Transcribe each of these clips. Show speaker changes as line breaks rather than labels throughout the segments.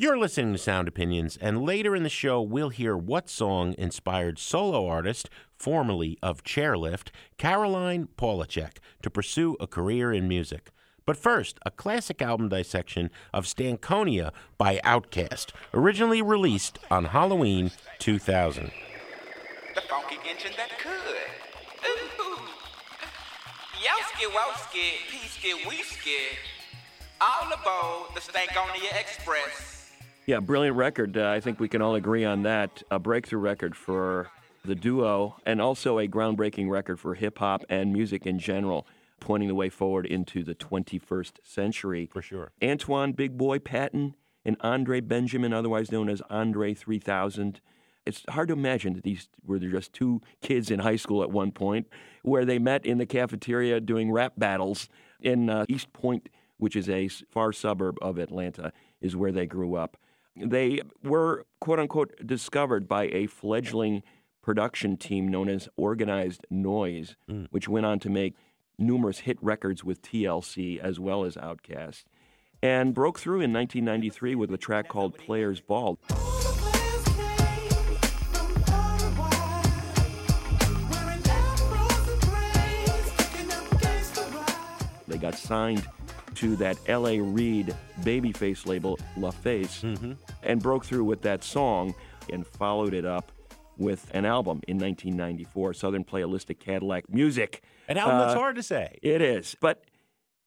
You're listening to Sound Opinions, and later in the show, we'll hear what song inspired solo artist, formerly of Chairlift, Caroline Polachek, to pursue a career in music. But first, a classic album dissection of Stankonia by Outkast, originally released on Halloween 2000.
The funky engine that could. Ooh. Yowski wowski, peasky weesky. All aboard the Stankonia Express.
Yeah, brilliant record. Uh, I think we can all agree on that. A breakthrough record for the duo, and also a groundbreaking record for hip hop and music in general, pointing the way forward into the 21st century.
For sure.
Antoine Big Boy Patton and Andre Benjamin, otherwise known as Andre 3000. It's hard to imagine that these were just two kids in high school at one point, where they met in the cafeteria doing rap battles in uh, East Point, which is a far suburb of Atlanta, is where they grew up. They were, quote unquote, discovered by a fledgling production team known as Organized Noise, mm. which went on to make numerous hit records with TLC as well as Outkast, and broke through in 1993 with a track called Players Ball. They got signed to that L.A. Reid babyface label, LaFace, mm-hmm. and broke through with that song and followed it up with an album in 1994, Southern Playalistic Cadillac Music.
An album uh, that's hard to say.
It is. But,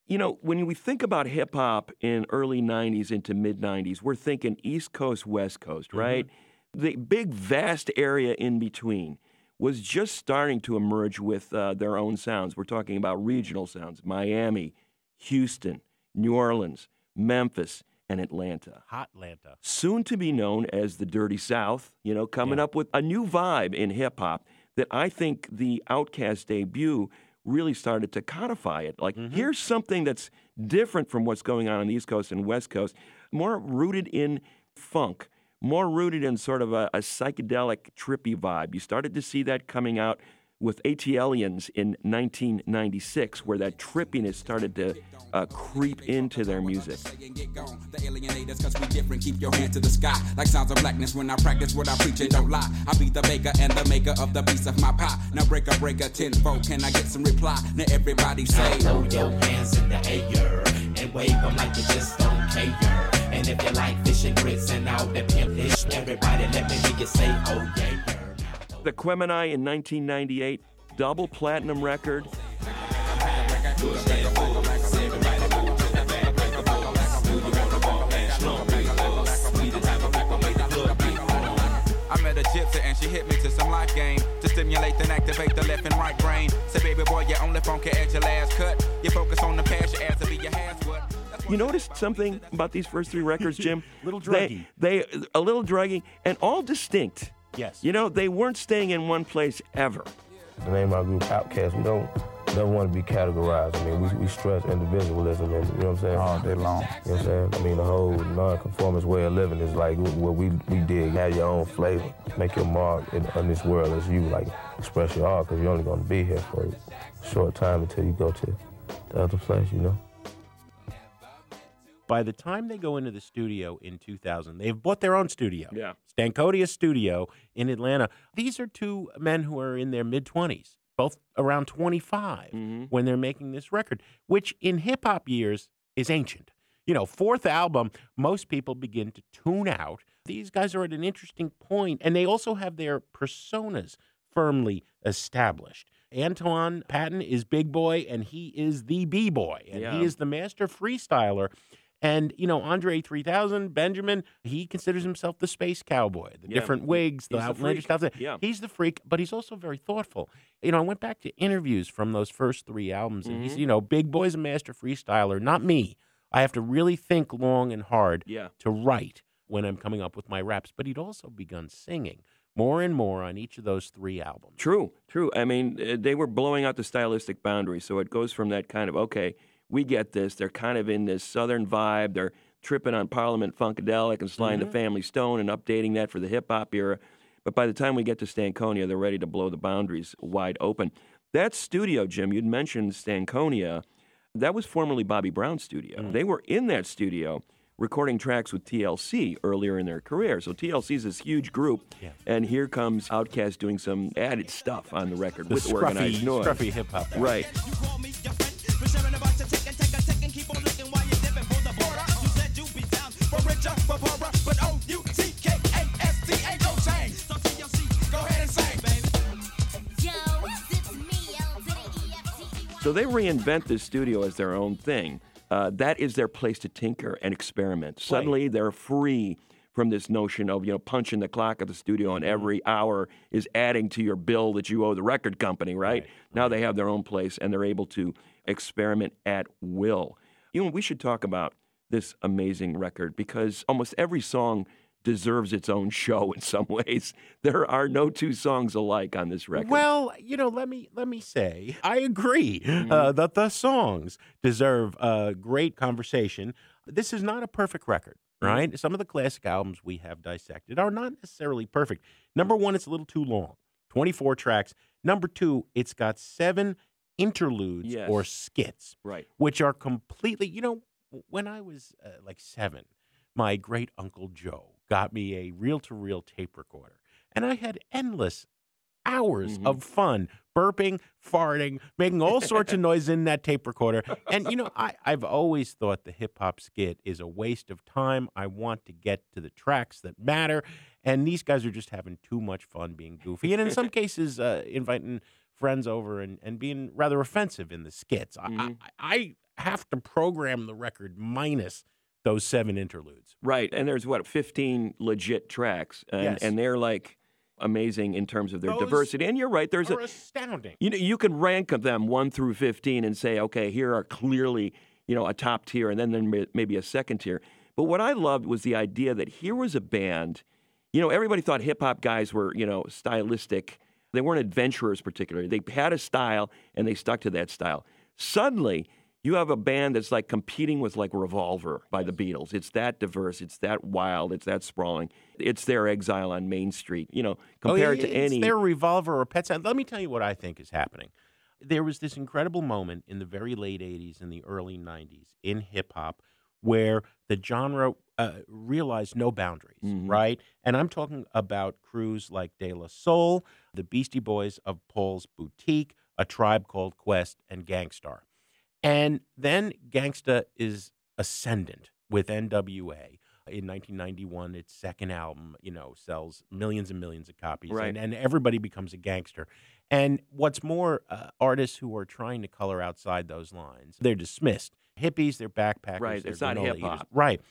you know, when we think about hip hop in early 90s into mid 90s, we're thinking East Coast, West Coast, mm-hmm. right? Mm-hmm. The big, vast area in between was just starting to emerge with uh, their own sounds. We're talking about regional sounds Miami, Houston, New Orleans, Memphis, and Atlanta.
Hot Atlanta.
Soon to be known as the Dirty South, you know, coming yeah. up with a new vibe in hip hop that I think the Outkast debut really started to codify it. Like, mm-hmm. here's something that's different from what's going on on the East Coast and West Coast, more rooted in funk, more rooted in sort of a, a psychedelic, trippy vibe. You started to see that coming out with ATLiens in 1996, where that trippiness started to uh, creep into their music. The alienators, cause we different, keep your hand to the sky. Like sounds of blackness when I practice what I preach and don't lie. I be the baker and the maker of the piece of my pie. Now break a breaker, tenfold, can I get some reply? Now everybody say,
throw your hands in the air and wave them like you just don't care. And if you like fish and grits and all that pimp everybody let me hear you say, oh yeah
Aquemini in 1998, double platinum record.
I met a gypsy and she hit me to some life game to stimulate and activate the left and right brain. Say, baby boy, you only funky at your last cut. You focus on the past, your ass to be your hands. What?
You noticed something about these first three records, Jim?
little druggy.
They, they a little druggy and all distinct.
Yes.
You know, they weren't staying in one place ever.
The name of our group, Outkast, we don't never want to be categorized. I mean, we, we stress individualism, and, you know what I'm saying?
All day long.
You know what I'm saying? I mean, the whole non-conformist way of living is like what we, we did. Have your own flavor. Make your mark in, in this world as you, like, express your art, because you're only going to be here for a short time until you go to the other place, you know?
By the time they go into the studio in 2000, they've bought their own studio.
Yeah.
Stankonia Studio in Atlanta. These are two men who are in their mid 20s, both around 25 mm-hmm. when they're making this record, which in hip hop years is ancient. You know, fourth album, most people begin to tune out. These guys are at an interesting point, and they also have their personas firmly established. Antoine Patton is Big Boy, and he is the B Boy, and yeah. he is the master freestyler. And, you know, Andre 3000, Benjamin, he considers himself the space cowboy, the yeah, different wigs, the outlandish stuff.
Yeah.
He's the freak, but he's also very thoughtful. You know, I went back to interviews from those first three albums, and mm-hmm. he's, you know, Big Boy's a master freestyler, not me. I have to really think long and hard
yeah.
to write when I'm coming up with my raps. But he'd also begun singing more and more on each of those three albums.
True, true. I mean, uh, they were blowing out the stylistic boundaries. So it goes from that kind of, okay, we get this. They're kind of in this southern vibe. They're tripping on Parliament Funkadelic and sliding mm-hmm. to Family Stone and updating that for the hip hop era. But by the time we get to Stankonia, they're ready to blow the boundaries wide open. That studio, Jim, you'd mentioned Stankonia. That was formerly Bobby Brown's studio. Mm. They were in that studio recording tracks with TLC earlier in their career. So TLC is this huge group,
Yeah.
and here comes Outkast doing some added stuff on the record
The
with
scruffy,
organized noise.
scruffy hip hop.
Right.
So
they reinvent the studio as their own thing. Uh, that is their place to tinker and experiment. Suddenly, they're free from this notion of you know punching the clock at the studio and every hour is adding to your bill that you owe the record company. Right, now they have their own place and they're able to experiment at will. You know, we should talk about this amazing record because almost every song deserves its own show in some ways. There are no two songs alike on this record.
Well, you know, let me let me say, I agree
Mm-hmm.
uh, that the songs deserve a great conversation. This is not a perfect record,
Mm-hmm.
right? Some of the classic albums we have dissected are not necessarily perfect. Number one, it's a little too long, twenty-four tracks. Number two, it's got seven interludes
Yes.
or skits,
right.
which are completely, you know, when I was uh, like seven, my great uncle Joe got me a reel to reel tape recorder. And I had endless hours
Mhm.
of fun burping, farting, making all sorts of noise in that tape recorder. And, you know, I, I've always thought the hip hop skit is a waste of time. I want to get to the tracks that matter. And these guys are just having too much fun being goofy. And in some cases, uh, inviting friends over and, and being rather offensive in the skits. I-
Mhm.
I, I have to program the record minus those seven interludes.
Right, and there's what 15 legit tracks, and,
Yes.
and they're like amazing in terms of their
Those
diversity. And you're right, there's a
astounding.
you know you can rank them one through 15 and say, okay, here are clearly you know a top tier, and then there may, maybe a second tier. But what I loved was the idea that here was a band. You know, everybody thought hip hop guys were you know stylistic. They weren't adventurers particularly. They had a style and they stuck to that style. Suddenly, you have a band that's like competing with like Revolver by the Beatles. It's that diverse, it's that wild, it's that sprawling. It's their exile on Main Street, you know, compared
oh, yeah,
to any
their revolver or pet sound. Let me tell you what I think is happening. There was this incredible moment in the very late '80s and the early '90s in hip hop where the genre uh, realized no boundaries,
Mhm.
right? And I'm talking about crews like De La Soul, the Beastie Boys of Paul's Boutique, A Tribe Called Quest, and Gang Starr. And then Gangsta is ascendant with NWA. In 1991, its second album, you know, sells millions and millions of copies,
Right.
and, and everybody becomes a gangster. And what's more, uh, artists who are trying to color outside those lines, they're dismissed. Hippies, they're backpackers,
Right,
they're
it's not hip hop.
right?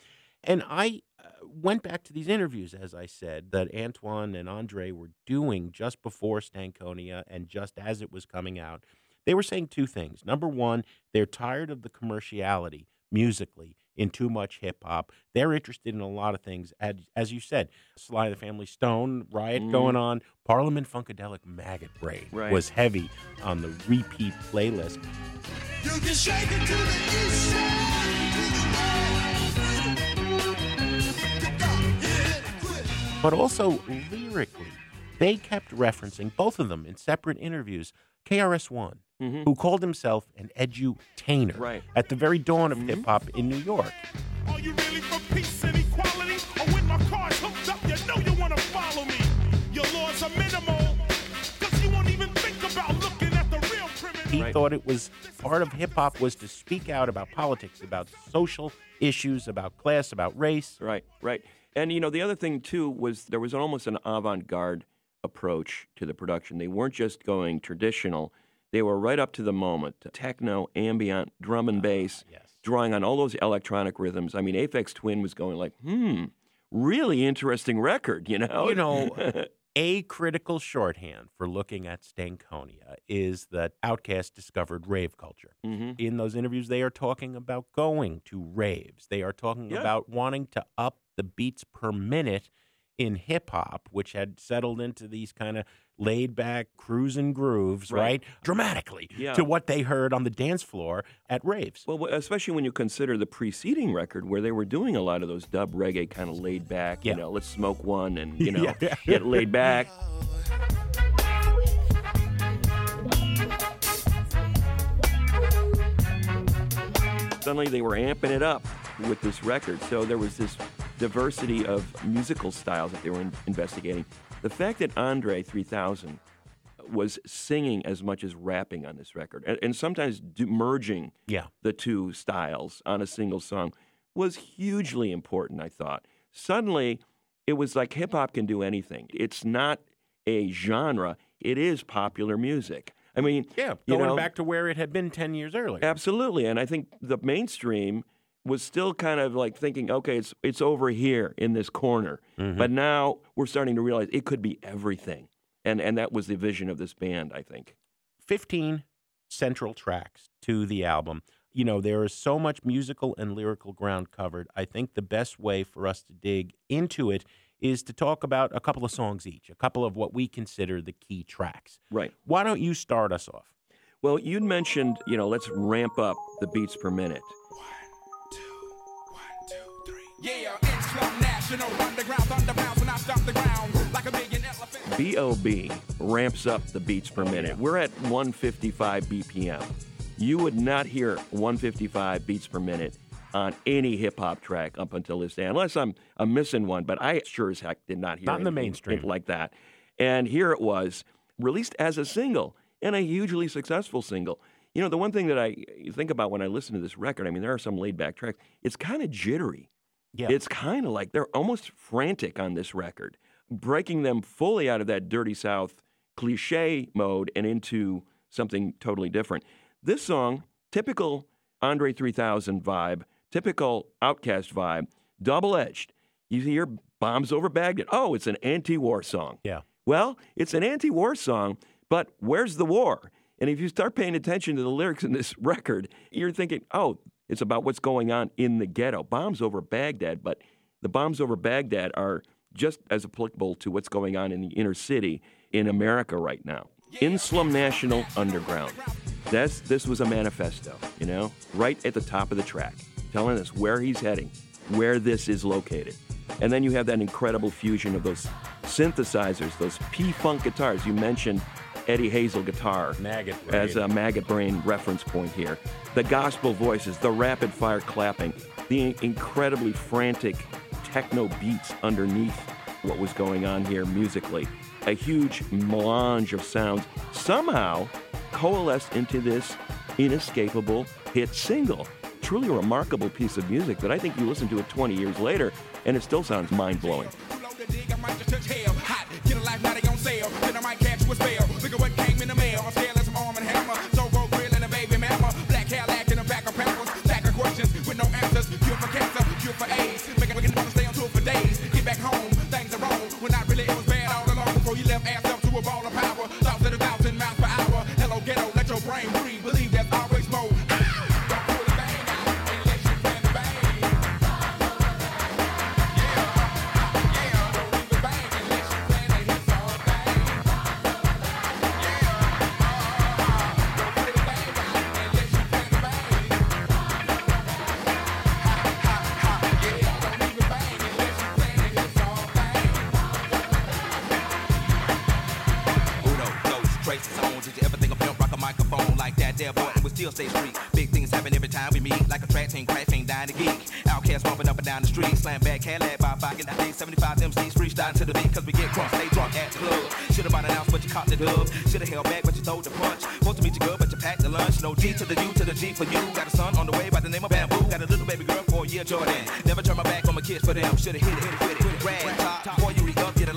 And I uh, went back to these interviews, as I said, that Antoine and Andre were doing just before Stankonia and just as it was coming out. They were saying two things. Number one, they're tired of the commerciality musically in too much hip hop. They're interested in a lot of things. As, as you said, Sly the Family Stone, Riot
Mhm.
going on, Parliament Funkadelic Maggot Brain
Right.
was heavy on the repeat playlist.
You can shake it to the east side.
but also lyrically, they kept referencing both of them in separate interviews. KRS-One,
Mhm.
who called himself an edutainer
Right.
at the very dawn of hip hop in New York.
Are you really for peace and equality? Or when my car's hooked up, you know you wanna follow me. Your laws are minimal, cause you won't even think about looking at the real criminal.
He
Right.
thought it was part of hip hop was to speak out about politics, about social issues, about class, about race.
Right, right. And you know, the other thing too was there was almost an avant-garde approach to the production. They weren't just going traditional; they were right up to the moment, techno, ambient, drum and bass,
yes.
drawing on all those electronic rhythms. I mean, Aphex Twin was going like, "Hmm, really interesting record," you know.
You know, a critical shorthand for looking at Stankonia is that Outkast discovered rave culture.
Mhm.
In those interviews, they are talking about going to raves. They are talking
Yeah.
about wanting to up the beats per minute in hip hop, which had settled into these kind of laid back cruising grooves,
Right.
right? Dramatically
Yeah.
to what they heard on the dance floor at raves.
Well, especially when you consider the preceding record where they were doing a lot of those dub reggae kind of laid back,
Yeah.
you know, let's smoke one and, you know,
Yeah.
get laid back. Suddenly they were amping it up with this record. So there was this diversity of musical styles that they were in- investigating. The fact that Andre 3000 was singing as much as rapping on this record, and, and sometimes do, merging
Yeah.
the two styles on a single song was hugely important, I thought. Suddenly, it was like hip hop can do anything. It's not a genre, it is popular music. I mean,
Yeah,
you
going
know,
back to where it had been 10 years earlier.
Absolutely, and I think the mainstream was still kind of like thinking, okay, it's it's over here in this corner,
Mm-hmm.
but now we're starting to realize it could be everything, and and that was the vision of this band, I think.
15 central tracks to the album. You know, there is so much musical and lyrical ground covered. I think the best way for us to dig into it is to talk about a couple of songs each, a couple of what we consider the key tracks.
Right.
Why don't you start us off?
Well, you'd mentioned, you know, let's ramp up the beats per minute. B.O.B. ramps up the beats per minute. We're at 155 BPM. You would not hear 155 beats per minute on any hip hop track up until this day, unless I'm, I'm missing one, but I sure as heck did not hear
Not in the
anything
mainstream.
like that. And here it was, released as a single and a hugely successful single. You know, the one thing that I think about when I listen to this record, I mean, there are some laid back tracks, it's kind of jittery.
Yeah.
It's kind of like they're almost frantic on this record, breaking them fully out of that Dirty South cliche mode and into something totally different. This song, typical Andre 3000 vibe, typical Outkast vibe, double edged. You hear bombs over Baghdad. Oh, it's an anti war song.
Yeah.
Well, it's an anti war song, but where's the war? And if you start paying attention to the lyrics in this record, you're thinking, oh, it's about what's going on in the ghetto. Bombs over Baghdad, but the bombs over Baghdad are just as applicable to what's going on in the inner city in America right now. In Slum National Underground. That's, this was a manifesto, you know, right at the top of the track, telling us where he's heading, where this is located. And then you have that incredible fusion of those synthesizers, those P Funk guitars. You mentioned Eddie Hazel guitar
Maggot
as a maggot brain reference point here. The gospel voices, the rapid fire clapping, the incredibly frantic techno beats underneath what was going on here musically. A huge melange of sounds somehow coalesced into this inescapable hit single. Truly a remarkable piece of music that I think you listen to it 20 years later and it still sounds mind blowing.
Sale. Then I might catch a spell. Look at what came in the mail. I'm scaling down the street, slam back Cadillac by five in the day 75 MCs freestyle to the beat cause we get crunk, stay drunk at the club. Should've bought an ounce but you caught the dub. Should've held back but you throw the punch. Supposed to meet you good but you packed the lunch. No D to the U to the G for you. Got a son on the way by the name of Bamboo. Got a little baby girl for a year Jordan. Never turn my back on my kids for them. Should've hit it, hit it with it. Rag top before you re up, get a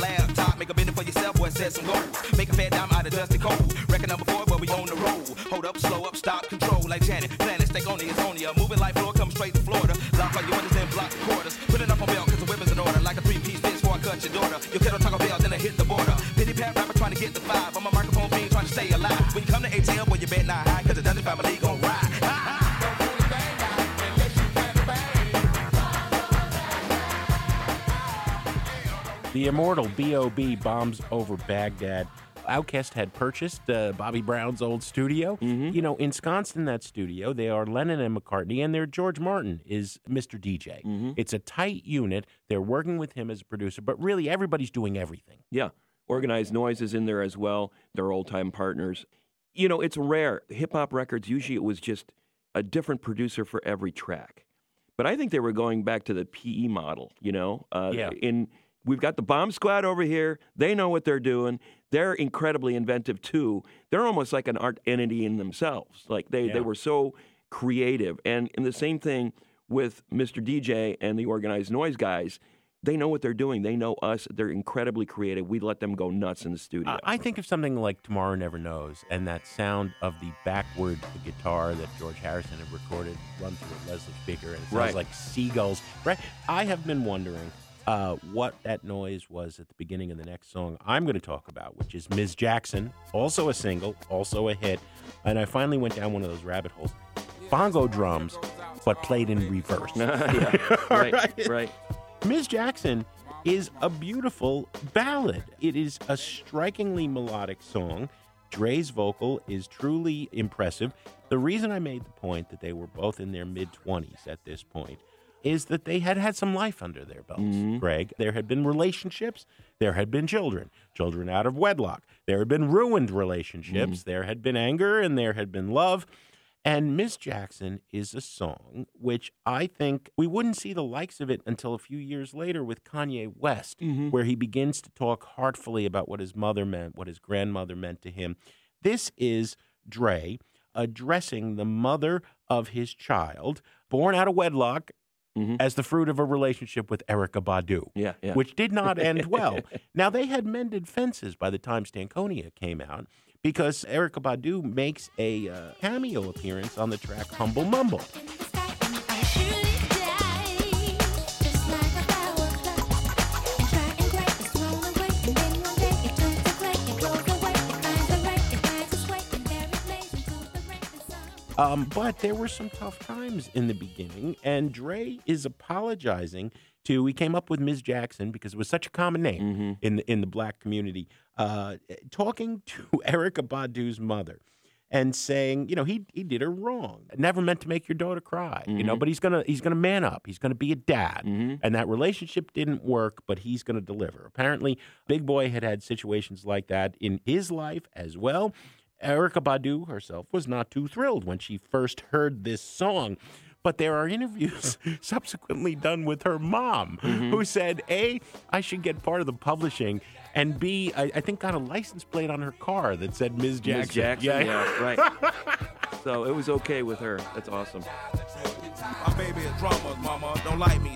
Make a bid for yourself, boy, set some goals. Make a fat dime out of dusty cold. Record number four, but we on the road. Hold up, slow up, stop, control like Janet. Planet, stay on the on ya. Moving like floor, come straight to Florida. Lock your windows and block the quarters. Put it up on belt, cause the weapon's in order. Like a three piece bitch before I cut your daughter. Your kettle Taco Bell, then I hit the border. Pity pat rapper trying to get the five. I'm a microphone fiend trying to stay alive. When you come to ATL, boy, you bet not high, cause the Dungeon family gon' ride.
The immortal B.O.B. bombs over Baghdad. Outkast had purchased uh, Bobby Brown's old studio. You know, ensconced in that studio, they are Lennon and McCartney, and their George Martin is Mr. DJ. It's a tight unit. They're working with him as a producer, but really everybody's doing everything.
Yeah. Organized Noise is in there as well. They're old time partners. You know, it's rare. Hip hop records, usually it was just a different producer for every track. But I think they were going back to the PE model, you know? Uh,
Yeah.
In we've got the bomb squad over here. They know what they're doing. They're incredibly inventive too. They're almost like an art entity in themselves. Like they
Yeah.
they were so creative. And and the same thing with Mr. DJ and the organized noise guys. They know what they're doing. They know us. They're incredibly creative. We let them go nuts in the studio.
I- think of something like Tomorrow Never Knows and that sound of the backward guitar that George Harrison had recorded run through a Leslie speaker and it sounds
Right.
like seagulls. Right? I have been wondering uh, what that noise was at the beginning of the next song I'm going to talk about, which is Ms. Jackson, also a single, also a hit. And I finally went down one of those rabbit holes. Bongo drums, but played in reverse.
yeah. Right,
right.
right.
Ms. Jackson is a beautiful ballad. It is a strikingly melodic song. Dre's vocal is truly impressive. The reason I made the point that they were both in their mid 20s at this point is that they had had some life under their belts, mm-hmm. Greg. There had been relationships, there had been children, children out of wedlock, there had been ruined relationships, mm-hmm. there had been anger, and there had been love. And Miss Jackson is a song which I think we wouldn't see the likes of it until a few years later with Kanye West, mm-hmm. where he begins to talk heartfully about what his mother meant, what his grandmother meant to him. This is Dre addressing the mother of his child, born out of wedlock. As the fruit of a relationship with Erykah Badu,
Yeah, yeah.
which did not end well. now they had mended fences by the time Stankonia came out, because Erykah Badu makes a uh, cameo appearance on the track "Humble Mumble." Um, but there were some tough times in the beginning, and Dre is apologizing to. He came up with Ms. Jackson because it was such a common name in the, in the black community. Uh, talking to Erykah Badu's mother and saying, you know, he he did her wrong. Never meant to make your daughter cry, you know. But he's gonna he's gonna man up. He's gonna be a dad, and that relationship didn't work, but he's gonna deliver. Apparently, Big Boy had had situations like that in his life as well. Erykah Badu herself was not too thrilled when she first heard this song. But there are interviews subsequently done with her mom mm-hmm. who said, A, I should get part of the publishing, and B, I, I think got a license plate on her car that said Ms. Jackson.
Miss Jackson, yeah, right. so it was okay with her. That's awesome.
My baby is drama, mama. Don't like me.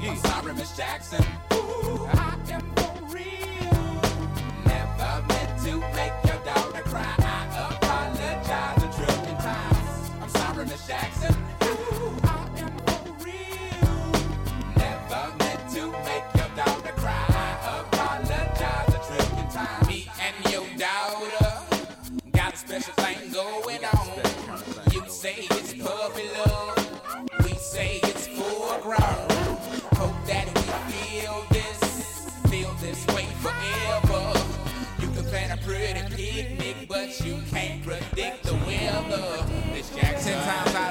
Yeah,
I'm sorry, Miss Jackson. Ooh, I am for real.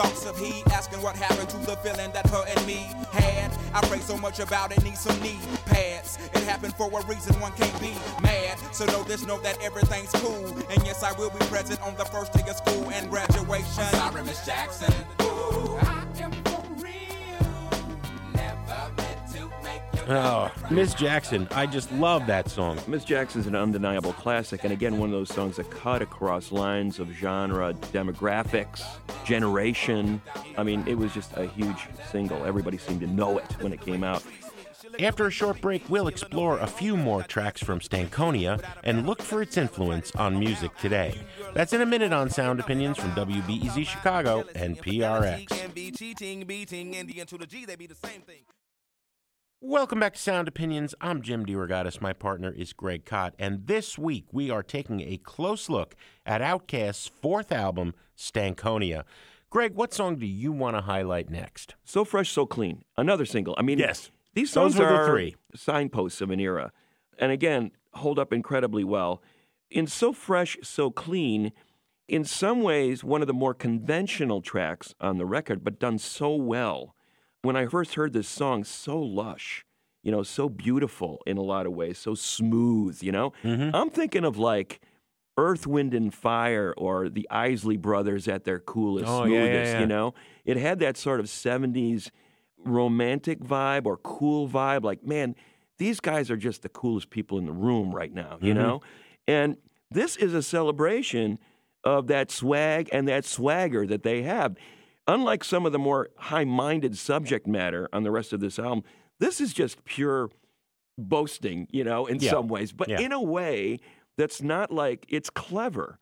thoughts of he. Asking what happened to the feeling that her and me had. I pray so much about it, need some knee pads. It happened for a reason, one can't be mad. So know this, know that everything's cool. And yes, I will be present on the first day of school and graduation.
Sorry, Miss Jackson.
Oh, Miss Jackson, I just love that song.
Miss Jackson's an undeniable classic, and again, one of those songs that cut across lines of genre, demographics, generation. I mean, it was just a huge single. Everybody seemed to know it when it came out.
After a short break, we'll explore a few more tracks from Stankonia and look for its influence on music today. That's in a minute on Sound Opinions from WBEZ Chicago and PRX. Welcome back to Sound Opinions. I'm Jim DeRogatis. My partner is Greg Kot. And this week we are taking a close look at Outkast's fourth album, Stankonia. Greg, what song do you want to highlight next?
So Fresh, So Clean. Another single. I mean,
Yes.
these
Those
songs
the
are
three.
signposts of an era. And again, hold up incredibly well. In So Fresh, So Clean, in some ways, one of the more conventional tracks on the record, but done so well. When I first heard this song, so lush, you know, so beautiful in a lot of ways, so smooth, you know?
Mm-hmm.
I'm thinking of like Earth, Wind, and Fire or the Isley Brothers at their coolest,
Oh, yeah, yeah,
smoothest,
yeah.
you know? It had that sort of 70s romantic vibe or cool vibe. Like, man, these guys are just the coolest people in the room right now, you
Mm-hmm.
know? And this is a celebration of that swag and that swagger that they have. Unlike some of the more high minded subject matter on the rest of this album, this is just pure boasting, you know, in
Yeah.
some ways, but
Yeah.
in a way that's not like it's clever.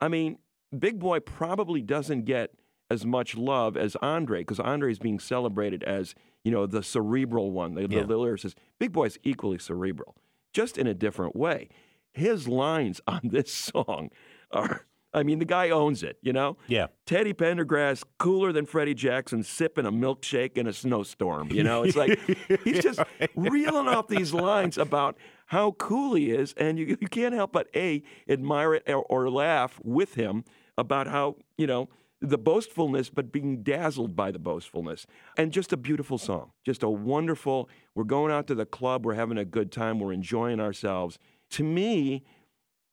I mean, Big Boy probably doesn't get as much love as Andre because Andre is being celebrated as, you know, the cerebral one, the,
Yeah.
the, lyricist. Big Boy's equally cerebral, just in a different way. His lines on this song are, I mean, the guy owns it, you know?
Yeah.
Teddy Pendergrass, cooler than Freddie Jackson, sipping a milkshake in a snowstorm. You know, it's like he's just reeling off these lines about how cool he is, and you, you can't help but a admire it or, or laugh with him about how you know the boastfulness, but being dazzled by the boastfulness, and just a beautiful song, just a wonderful. We're going out to the club, we're having a good time, we're enjoying ourselves. To me,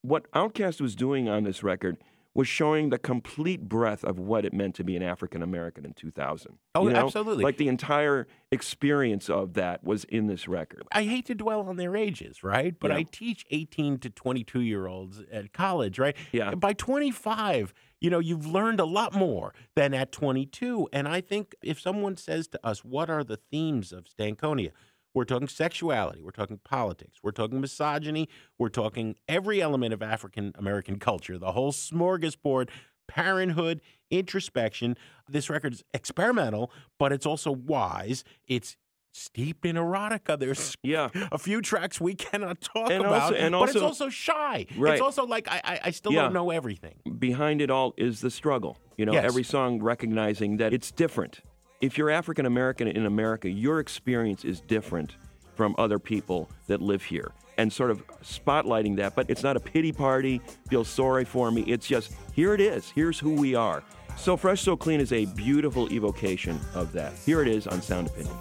what Outkast was doing on this record was showing the complete breadth of what it meant to be an African American in 2000.
Oh,
You know?
absolutely.
Like the entire experience of that was in this record.
I hate to dwell on their ages, right? But
Yeah.
I teach 18 to 22 year olds at college, right?
Yeah.
And by 25, you know, you've learned a lot more than at 22. And I think if someone says to us, what are the themes of Stankonia? We're talking sexuality, we're talking politics, we're talking misogyny, we're talking every element of African American culture, the whole smorgasbord, parenthood, introspection. This record is experimental, but it's also wise. It's steeped in erotica. There's
Yeah.
a few tracks we cannot talk
And
about,
also- and
but it's
also-
also shy.
Right.
It's also like I, I, I still
Yeah.
don't know everything.
behind it all is the struggle. You know,
Yes.
every song recognizing that it's different. If you're African American in America, your experience is different from other people that live here and sort of spotlighting that. But it's not a pity party, feel sorry for me. It's just, here it is. Here's who we are. So Fresh, So Clean is a beautiful evocation of that. Here it is on Sound Opinion.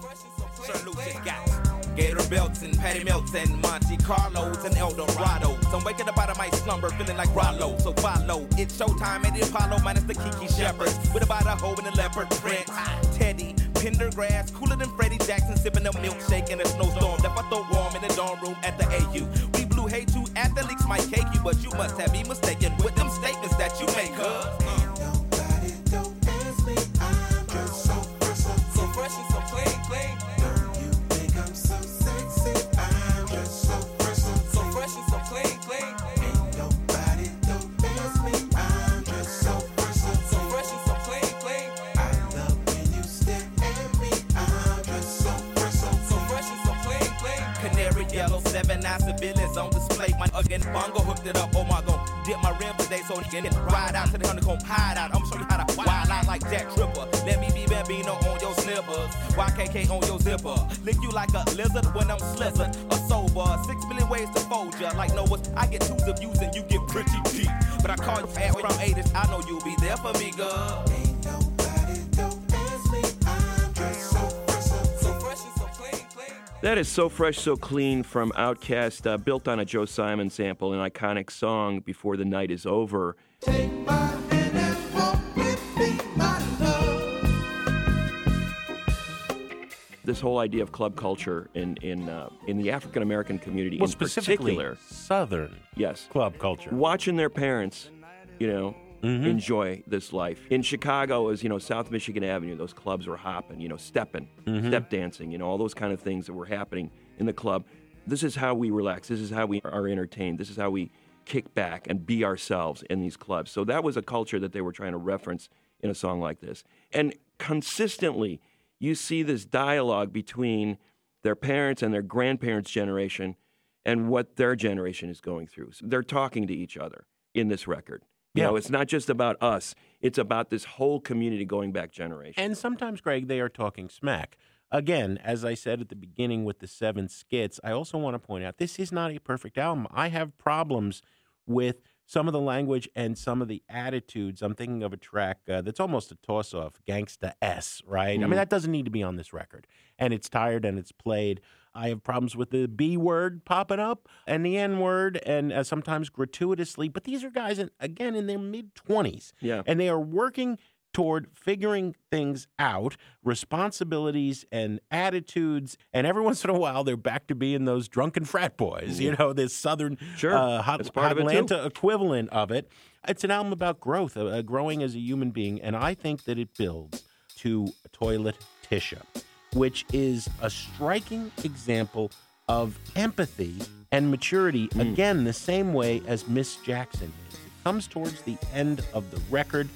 Gator belts and Patty Melts and Monte Carlos and Eldorado. So I'm waking up out of my slumber feeling like Rollo. So follow. It's showtime at the Apollo minus the Kiki Shepards. With about a hoe and a leopard print. Teddy, Pendergrass, cooler than Freddie Jackson, sipping a milkshake in a snowstorm. Left I throw warm in the dorm room at the AU. We blew hay to athletes might cake you, but you must have me mistaken with them statements that you make, cuz. Civilians on display. My again bongo hooked it up. Oh my god, dip my rim today so can ride out to the honeycomb hide out. I'm gonna show you how to wild out like Jack Tripper. Let me be Bambino on your slippers. YKK on your zipper. Lick you like a lizard when I'm slizzard. A sober. Six million ways to fold ya. Like Noah's, I get twos of views and you get pretty deep. But I call you fat from 80s. I know you'll be there for me, girl.
That is So Fresh, So Clean from Outkast, uh, built on a Joe Simon sample, an iconic song, Before the Night is Over.
Take my hand and walk with me, my love.
This whole idea of club culture in in uh, in the African American community,
Well,
in
specifically
particular,
Southern
yes,
club culture.
watching their parents, you know,
Mm-hmm.
enjoy this life. In Chicago, as you know, South Michigan Avenue, those clubs were hopping, you know, stepping,
Mm-hmm.
step dancing, you know, all those kind of things that were happening in the club. This is how we relax. This is how we are entertained. This is how we kick back and be ourselves in these clubs. So that was a culture that they were trying to reference in a song like this. And consistently, you see this dialogue between their parents and their grandparents' generation and what their generation is going through. So they're talking to each other in this record. You
Yeah.
know, it's not just about us, it's about this whole community going back generations.
And sometimes, Greg, they are talking smack. Again, as I said at the beginning with the seven skits, I also want to point out this is not a perfect album. I have problems with some of the language and some of the attitudes. I'm thinking of a track uh, that's almost a toss off, Gangsta S, right? I mean, that doesn't need to be on this record. And it's tired and it's played. I have problems with the B word popping up and the N word, and uh, sometimes gratuitously. But these are guys, in, again, in their mid 20s.
Yeah.
And they are working toward figuring things out, responsibilities and attitudes. And every once in a while, they're back to being those drunken frat boys, you know, this Southern
Sure.
uh, hot,
That's part of it.
Atlanta equivalent of it. It's an album about growth, uh, uh, growing as a human being. And I think that it builds to Toilet Tisha, which is a striking example of empathy and maturity,
Mm.
again, the same way as Miss Jackson is. It comes towards the end of the record.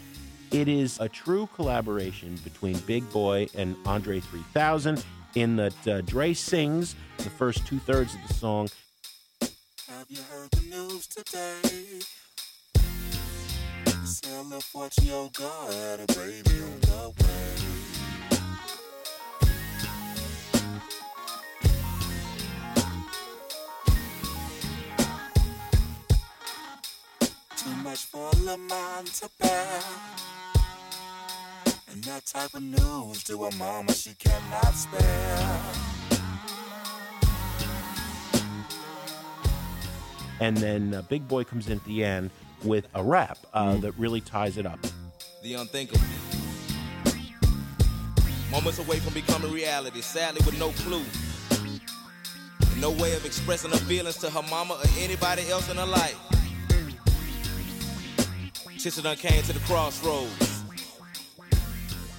It is a true collaboration between Big Boy and Andre 3000 in that uh, Dre sings the first two thirds of the song.
Have you heard the news today? Sell a fortune, your girl had a baby on the way. Much for a little man to bear. And that type of news to a mama she cannot spare.
And then uh, Big Boy comes in at the end with a rap uh,
Mm.
that really ties it up.
the unthinkable. Moments away from becoming reality, sadly with no clue. And no way of expressing her feelings to her mama or anybody else in her life. Tisha done came to the crossroads.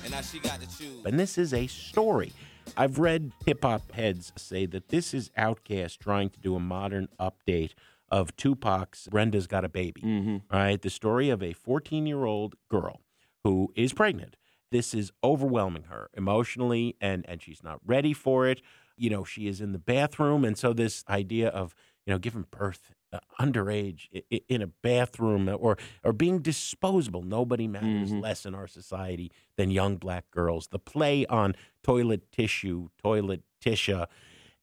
And now she got to choose.
And this is a story. I've read hip hop heads say that this is Outkast trying to do a modern update of Tupac's Brenda's Got a Baby.
Mm-hmm.
Right? The story of a 14 year old girl who is pregnant. This is overwhelming her emotionally, and, and she's not ready for it. You know, she is in the bathroom. And so, this idea of, you know, giving birth uh, underage i- i- in a bathroom or, or being disposable, nobody matters less in our society than young black girls. The play on toilet tissue, toilet tisha.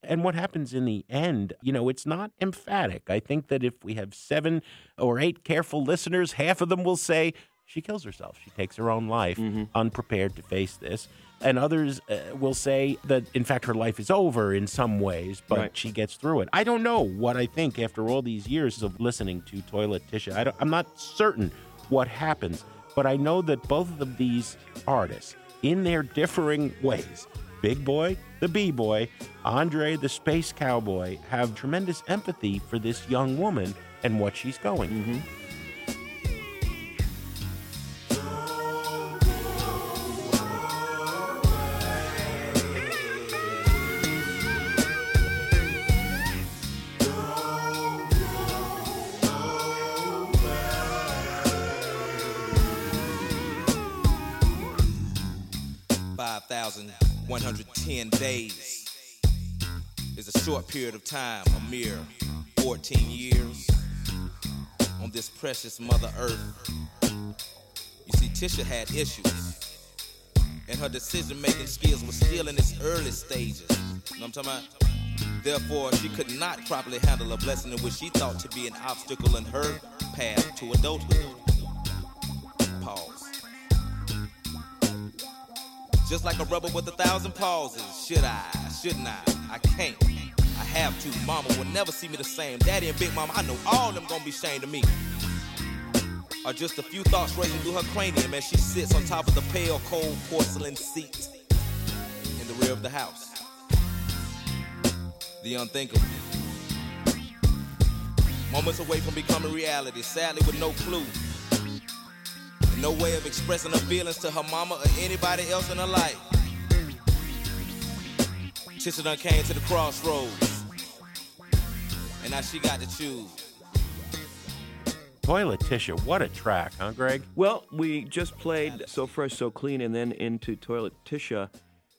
And what happens in the end, you know, it's not emphatic. I think that if we have seven or eight careful listeners, half of them will say she kills herself. She takes her own life, unprepared to face this and others uh, will say that in fact her life is over in some ways, but
right.
she gets through it. I don't know what I think after all these years of listening to Toilet Tisha. I'm not certain what happens, but I know that both of these artists, in their differing ways, Big Boy, the B Boy, Andre, the Space Cowboy, have tremendous empathy for this young woman and what she's going
mm-hmm. 1,110 days is a short period of time, a mere 14 years on this precious Mother Earth. You see, Tisha had issues, and her decision making skills were still in its early stages. You know I'm talking about? Therefore, she could not properly handle a blessing in which she thought to be an obstacle in her path to adulthood. Just like a rubber with a thousand pauses. Should I? Shouldn't I? I can't. I have to. Mama will never see me the same. Daddy and Big Mama, I know all them gonna be ashamed of me. Are just a few thoughts racing through her cranium as she sits on top of the pale, cold porcelain seat in the rear of the house. The unthinkable. Moments away from becoming reality, sadly with no clue. No way of expressing her feelings to her mama or anybody else in her life. Sister done came to the crossroads. And now she got to choose.
Toilet Tissue, what a track, huh, Greg?
Well, we just played So Fresh, So Clean and then into Toilet Tisha.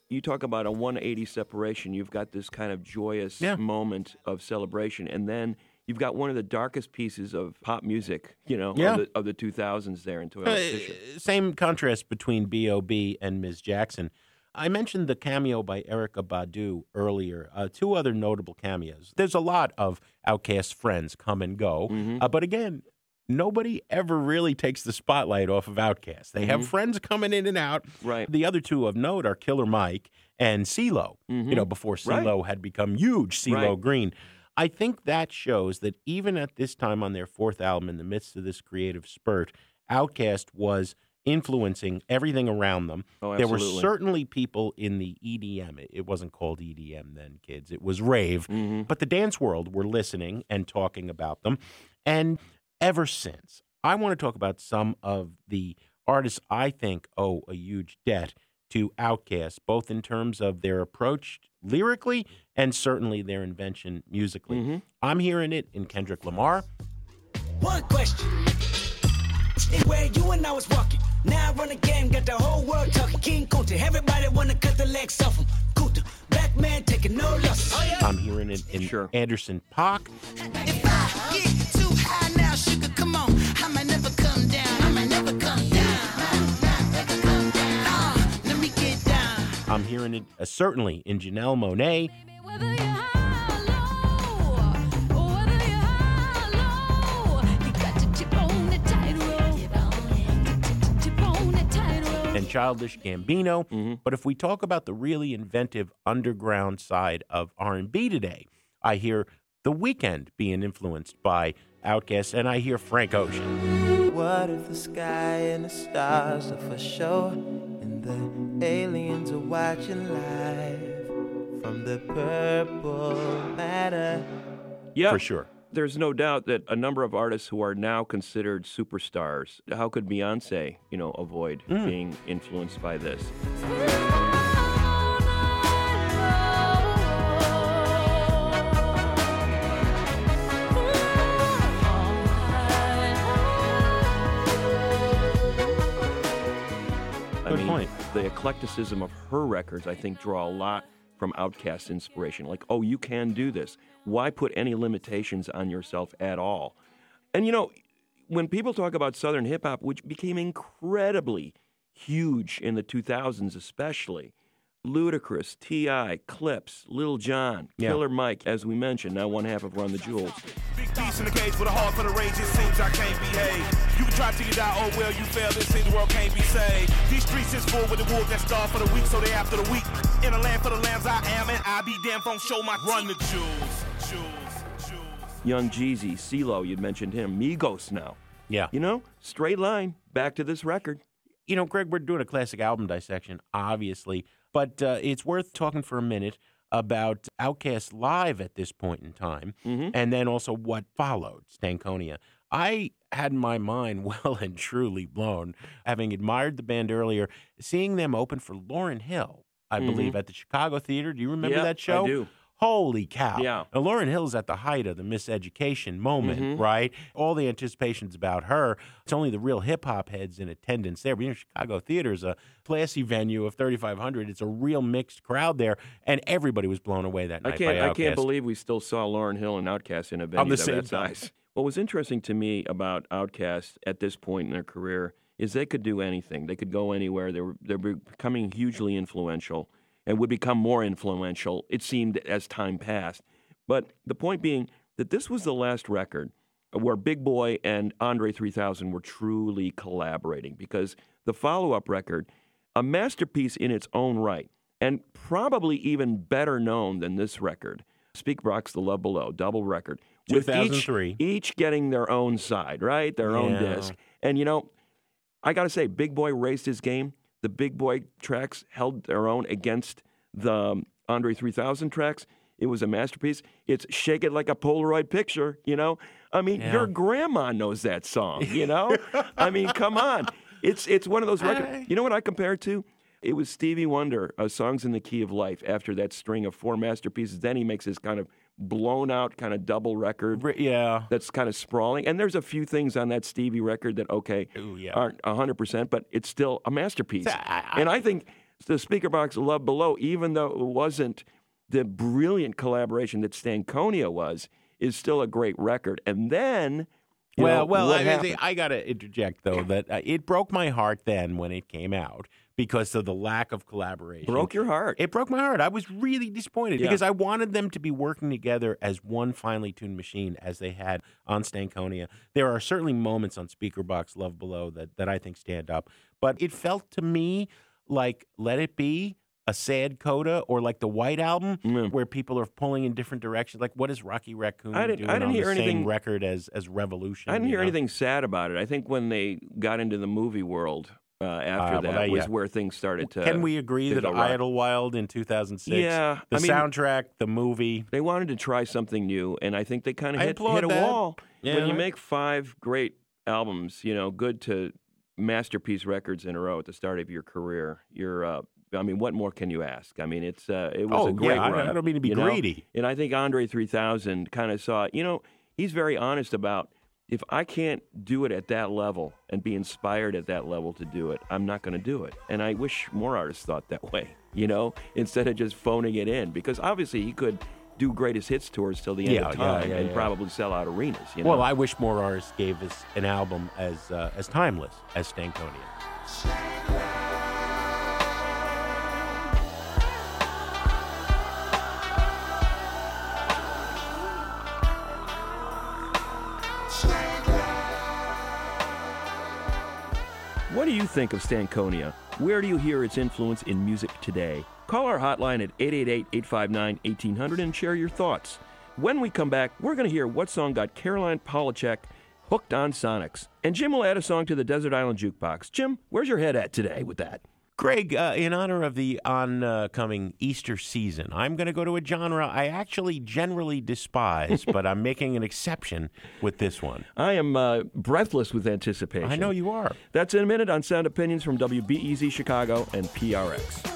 You talk about a 180 separation. You've got this kind of joyous
Yeah.
moment of celebration. And then you've got one of the darkest pieces of pop music, you know,
Yeah.
of, the, of the 2000s there in Toilet
Uh,
Tisha.
same contrast between B.O.B. and Ms. Jackson. I mentioned the cameo by Erykah Badu earlier. Uh, two other notable cameos. There's a lot of Outkast friends come and go,
Mm-hmm.
uh, but again, nobody ever really takes the spotlight off of Outkast. They have friends coming in and out.
Mm-hmm. Right.
The other two of note are Killer Mike and CeeLo. You know, before
Mm-hmm. Right.
CeeLo had become huge, CeeLo
Right.
Green. I think that shows that even at this time on their fourth album, in the midst of this creative spurt, Outkast was influencing everything around them.
Oh,
there were certainly people in the EDM. It, it wasn't called EDM then, kids. It was rave.
Mm-hmm.
But the dance world were listening and talking about them. And ever since, I want to talk about some of the artists I think owe a huge debt to Outkast, both in terms of their approach lyrically and certainly their invention musically.
Mm-hmm.
I'm hearing it in Kendrick Lamar.
One question. Stay where you and I was walking. Now I run a game, got the whole world talking. King Kunta, everybody wanna cut the legs off him. Kunta, black man taking no losses.
I'm hearing it in
Sure.
Anderson Paak.
If I get too high now, sugar, come on.
I'm hearing it uh, certainly in Janelle Monáe.
Whether you're high or low, or whether you're high or low, you got to tip on the tightrope. Tip on the tightrope.
and Childish Gambino.
Mm-hmm.
But if we talk about the really inventive underground side of R&B today, I hear The Weeknd being influenced by Outkast, and I hear Frank Ocean.
What if the sky and the stars are for show and the aliens are watching live from the purple matter?
Yeah.
For sure.
There's no doubt that a number of artists who are now considered superstars, how could Beyonce, you know, avoid
Mm.
being influenced by this? The eclecticism of her records, I think, draw a lot from Outkast inspiration. Like, oh, you can do this. Why put any limitations on yourself at all? And you know, when people talk about Southern hip hop, which became incredibly huge in the 2000s, especially, Ludacris, T.I., Clipse, Lil Jon,
Yeah.
Killer Mike, as we mentioned, now one half of Run the Jewels.
Big beast in the cage with a heart for the rage. It seems I can't behave. You can try till you die. Oh well, you fail. It seems the world can't be saved. These streets is full with the wolves that starve for the weak, so they after the weak. In a land for the lambs, I am, and I be damned if I don't show my run the jewels, jewels, jewels.
Young Jeezy, CeeLo, you'd mentioned him, Migos now.
Yeah.
You know, straight line, back to this record.
You know, Greg, we're doing a classic album dissection, obviously, but uh, it's worth talking for a minute about Outkast Live at this point in time, and then also what followed, Stankonia. I had my mind well and truly blown, having admired the band earlier, seeing them open for Lauryn Hill, I believe, at the Chicago Theater. Do you remember
Yeah,
that show?
I do.
Holy cow.
Yeah.
Now, Lauryn Hill's at the height of the miseducation moment,
Mm-hmm.
right? All the anticipations about her. It's only the real hip hop heads in attendance there. But you know, Chicago Theater is a classy venue of 3,500. It's a real mixed crowd there, and everybody was blown away that
I
night
can't. I can't believe we still saw Lauryn Hill and Outkast in a venue of that size. What was interesting to me about Outkast at this point in their career is they could do anything. They could go anywhere. They were they're becoming hugely influential and would become more influential. It seemed as time passed. But the point being that this was the last record where Big Boi and Andre 3000 were truly collaborating because the follow-up record, a masterpiece in its own right, and probably even better known than this record. Speakerboxxx The Love Below, double record. with each-
2003.
Each, getting their own side, right? Their own disc. And you know, I got to say, Big Boi raised his game. The Big Boi tracks held their own against the um, Andre 3000 tracks. It was a masterpiece. It's Shake It Like a Polaroid Picture, you know? I mean,
Yeah.
your grandma knows that song, you know? I mean, come on. it's it's one of those records.
I-
You know what I compare it to? It was Stevie Wonder, uh, "Songs in the Key of Life." After that string of four masterpieces, then he makes his kind of blown out kind of double record.
Yeah.
That's kind of sprawling, and there's a few things on that Stevie record that okay
Ooh, yeah.
aren't hundred percent, but it's still a masterpiece.
I- I-
and I think the Speakerboxxx Love Below, even though it wasn't the brilliant collaboration that Stankonia was, is still a great record. And then,
well,
know,
well, I? I got to interject though that uh, it broke my heart then when it came out because of the lack of collaboration.
broke your heart.
It broke my heart. I was really disappointed
Yeah.
because I wanted them to be working together as one finely tuned machine as they had on Stankonia. There are certainly moments on Speakerboxxx Love Below that, that I think stand up, but it felt to me like Let It Be, a sad coda, or like the White Album,
Mm.
where people are pulling in different directions. Like, what is Rocky Raccoon
I didn't-
doing
I didn't
on
hear
the
anything-
same record as, as Revolution?
I didn't hear
know?
anything sad about it. I think when they got into the movie world uh, after
well,
that
that-
was
yeah.
where things started to.
Can we agree that. Idlewild in 2006,
Yeah,
the
I mean-
soundtrack, the movie,
They wanted to try something new, and I think they kind of hit, hit a
that.
wall. When you make five great albums, you know, good to masterpiece records in a row at the start of your career, you're. Uh, I mean, what more can you ask? I mean, it's uh, it was
Oh,
a great
yeah, I-
run.
I don't mean to be
you know?
greedy.
and I think Andre 3000 kind of saw. You know, he's very honest about if I can't do it at that level and be inspired at that level to do it, I'm not going to do it. And I wish more artists thought that way, you know, instead of just phoning it in. Because obviously he could do greatest hits tours till the end
Yeah,
of time
yeah,
and
yeah.
probably sell out arenas. You know?
Well, I wish more artists gave us an album as uh, as timeless as Stankonia.
What do you think of Stankonia? Where do you hear its influence in music today? Call our hotline at 888 859 1800 and share your thoughts. When we come back, we're going to hear what song got Caroline Polachek hooked on Sonics. And Jim will add a song to the Desert Island Jukebox. Jim, where's your head at today with that?
Greg, uh, in honor of the oncoming Easter season, I'm going to go to a genre I actually generally despise, but I'm making an exception with this one.
I am uh, breathless with anticipation.
I know you are.
That's in a minute on Sound Opinions from WBEZ Chicago and PRX.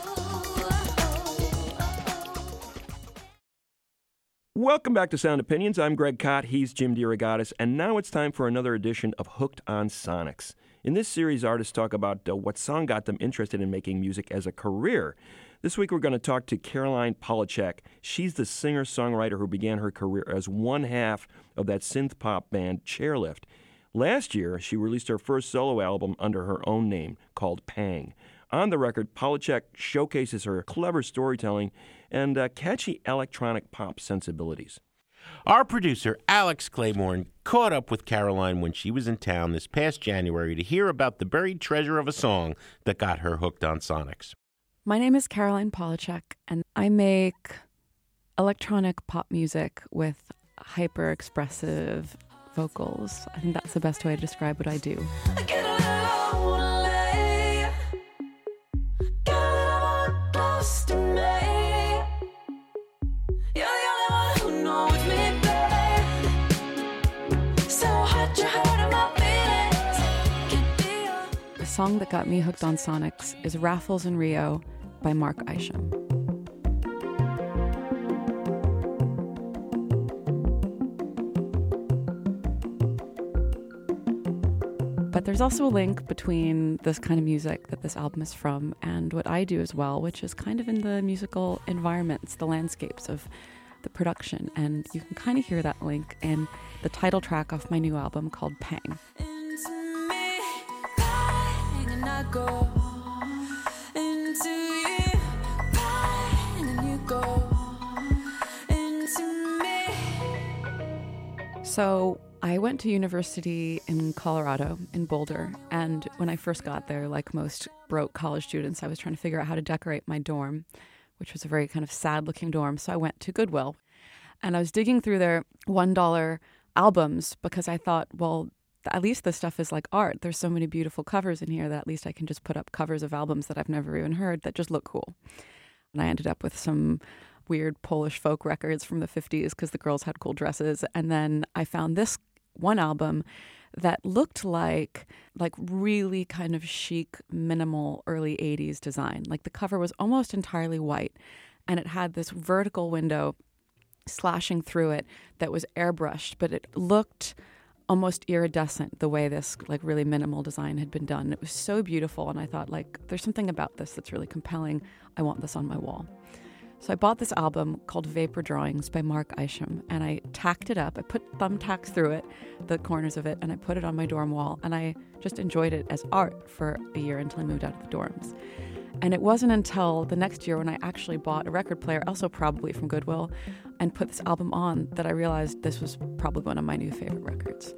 Welcome back to Sound Opinions. I'm Greg Kot. He's Jim DeRogatis. And now it's time for another edition of Hooked on Sonics. In this series, artists talk about uh, what song got them interested in making music as a career. This week, we're going to talk to Caroline Polachek. She's the singer songwriter who began her career as one half of that synth pop band Chairlift. Last year, she released her first solo album under her own name called Pang. On the record, Polachek showcases her clever storytelling and uh, catchy electronic pop sensibilities.
Our producer, Alex Claiborne, caught up with Caroline when she was in town this past January to hear about the buried treasure of a song that got her hooked on Sonics.
My name is Caroline Polachek, and I make electronic pop music with hyper expressive vocals. I think that's the best way to describe what I do. The song that got me hooked on Sonics is Raffles in Rio by Mark Isham. But there's also a link between this kind of music that this album is from and what I do as well, which is kind of in the musical environments, the landscapes of the production. And you can kind of hear that link in the title track off my new album called Pang. So I went to university in Colorado, in Boulder. And when I first got there, like most broke college students, I was trying to figure out how to decorate my dorm, which was a very kind of sad looking dorm. So I went to Goodwill and I was digging through their $1 albums because I thought, well, at least this stuff is like art. There's so many beautiful covers in here that at least I can just put up covers of albums that I've never even heard that just look cool. And I ended up with some weird Polish folk records from the 50s because the girls had cool dresses. And then I found this one album that looked like like really kind of chic minimal early 80s design. Like the cover was almost entirely white and it had this vertical window slashing through it that was airbrushed but it looked almost iridescent the way this like really minimal design had been done. It was so beautiful and i thought like there's something about this that's really compelling. I want this on my wall so I bought this album called Vapor Drawings by Mark Isham, and I tacked it up. I put thumbtacks through it, the corners of it, and I put it on my dorm wall, and I just enjoyed it as art for a year until I moved out of the dorms. And it wasn't until the next year when I actually bought a record player, also probably from Goodwill, and put this album on that I realized this was probably one of my new favorite records.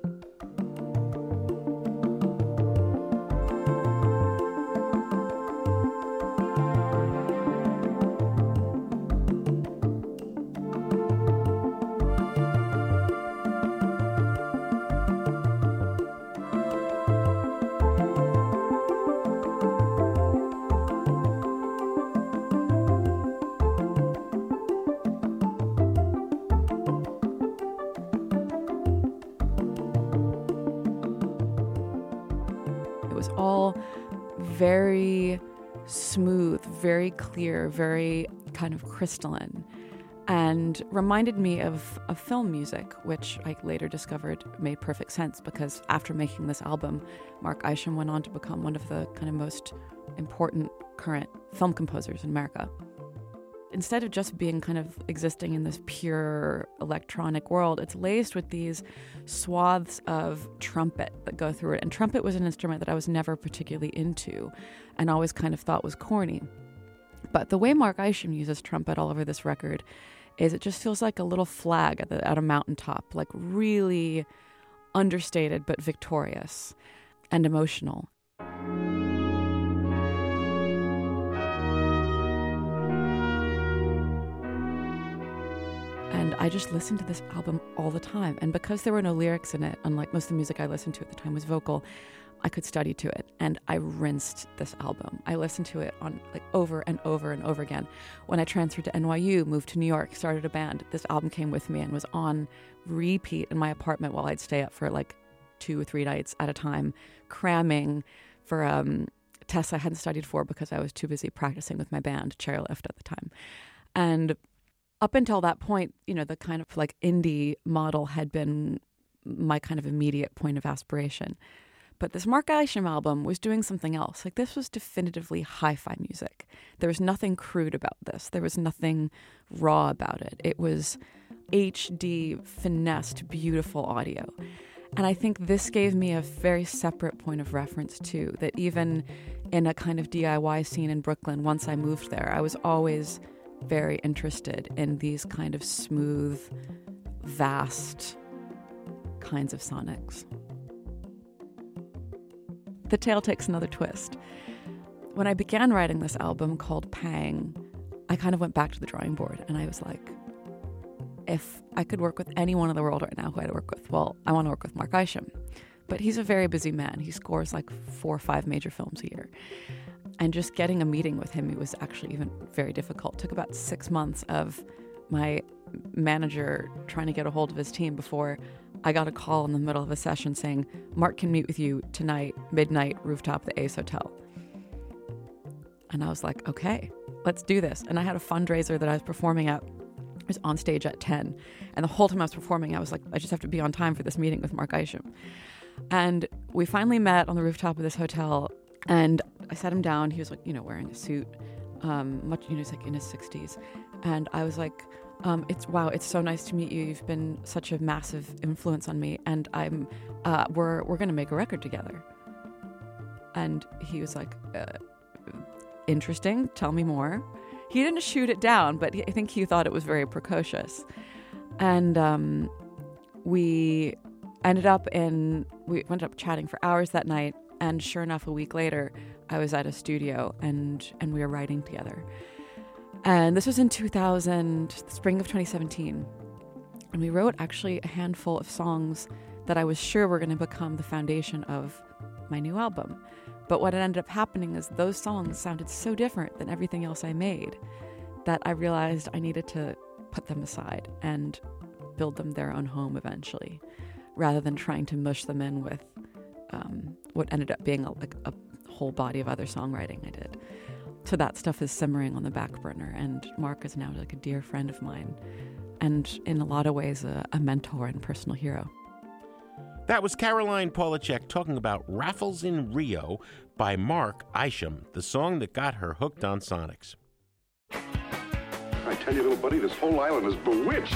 Clear, very kind of crystalline, and reminded me of, of film music, which I later discovered made perfect sense because after making this album, Mark Isham went on to become one of the kind of most important current film composers in America. Instead of just being kind of existing in this pure electronic world, it's laced with these swaths of trumpet that go through it. And trumpet was an instrument that I was never particularly into and always kind of thought was corny. But the way Mark Isham uses trumpet all over this record is it just feels like a little flag at, the, at a mountaintop, like really understated but victorious and emotional. And I just listened to this album all the time. And because there were no lyrics in it, unlike most of the music I listened to at the time was vocal, I could study to it. And I rinsed this album. I listened to it on like over and over and over again. When I transferred to NYU, moved to New York, started a band, this album came with me and was on repeat in my apartment while I'd stay up for like two or three nights at a time, cramming for um, tests I hadn't studied for because I was too busy practicing with my band, Chairlift, at the time. And up until that point, you know, the kind of like indie model had been my kind of immediate point of aspiration. But this Mark Isham album was doing something else. Like this was definitively hi-fi music. There was nothing crude about this. There was nothing raw about it. It was HD, finessed, beautiful audio. And I think this gave me a very separate point of reference too. That even in a kind of DIY scene in Brooklyn, once I moved there, I was always very interested in these kind of smooth, vast kinds of sonics. The tale takes another twist. When I began writing this album called Pang, I kind of went back to the drawing board and I was like, if I could work with anyone in the world right now who I'd work with, well, I want to work with Mark Isham. But he's a very busy man. He scores like four or five major films a year. And just getting a meeting with him, it was actually even very difficult. It took about six months of my manager trying to get a hold of his team before I got a call in the middle of a session saying, Mark can meet with you tonight, midnight, rooftop, the Ace Hotel. And I was like, okay, let's do this. And I had a fundraiser that I was performing at. I was on stage at 10. And the whole time I was performing, I was like, I just have to be on time for this meeting with Mark Isham. And we finally met on the rooftop of this hotel. And I sat him down. He was like, you know, wearing a suit, um, much, you know, he's like in his 60s. And I was like, um, it's wow, it's so nice to meet you. You've been such a massive influence on me, and I'm, uh, we're we're gonna make a record together. And he was like, uh, interesting. Tell me more. He didn't shoot it down, but I think he thought it was very precocious. And um, we ended up in we ended up chatting for hours that night. And sure enough, a week later, I was at a studio and and we were writing together. And this was in 2000, spring of 2017. And we wrote actually a handful of songs that I was sure were going to become the foundation of my new album. But what ended up happening is those songs sounded so different than everything else I made that I realized I needed to put them aside and build them their own home eventually. rather than trying to mush them in with um, what ended up being a, like a whole body of other songwriting I did. So that stuff is simmering on the back burner, and Mark is now like a dear friend of mine, and in a lot of ways a, a mentor and personal hero.
That was Caroline Polachek talking about Raffles in Rio by Mark Isham, the song that got her hooked on Sonics.
I tell you, little buddy, this whole island is bewitched.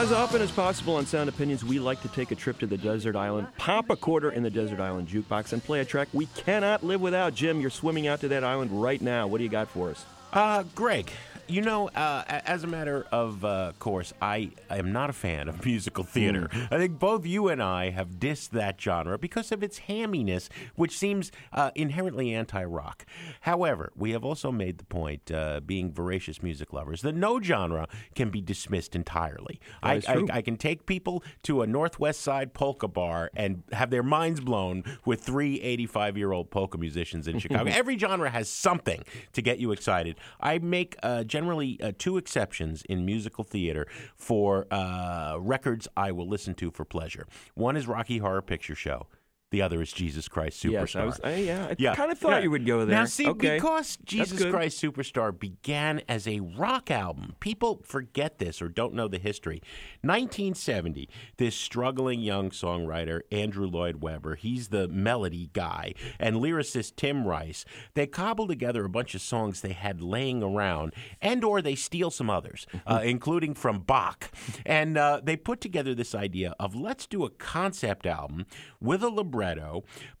As often as possible on Sound Opinions, we like to take a trip to the desert island, pop a quarter in the desert island jukebox, and play a track we cannot live without. Jim, you're swimming out to that island right now. What do you got for us?
Uh, Greg, you know, uh, as a matter of uh, course, I am not a fan of musical theater. I think both you and I have dissed that genre because of its hamminess, which seems uh, inherently anti rock. However, we have also made the point, uh, being voracious music lovers, that no genre can be dismissed entirely. I, I. I can take people to a Northwest Side polka bar and have their minds blown with three 85 year old polka musicians in Chicago. Every genre has something to get you excited. I make uh, generally uh, two exceptions in musical theater for uh, records I will listen to for pleasure. One is Rocky Horror Picture Show. The other is Jesus Christ Superstar.
Yes, I was- I- yeah, I kinda thought you would go there.
Now, see,
Okay.
because Jesus. Christ Superstar began as a rock album. People forget this or don't know the history. 1970, this struggling young songwriter, Andrew Lloyd Webber, he's the melody guy, and lyricist Tim Rice, they cobble together a bunch of songs they had laying around, and or they steal some others, uh, including from Bach. And uh, they put together this idea of let's do a concept album with a libretto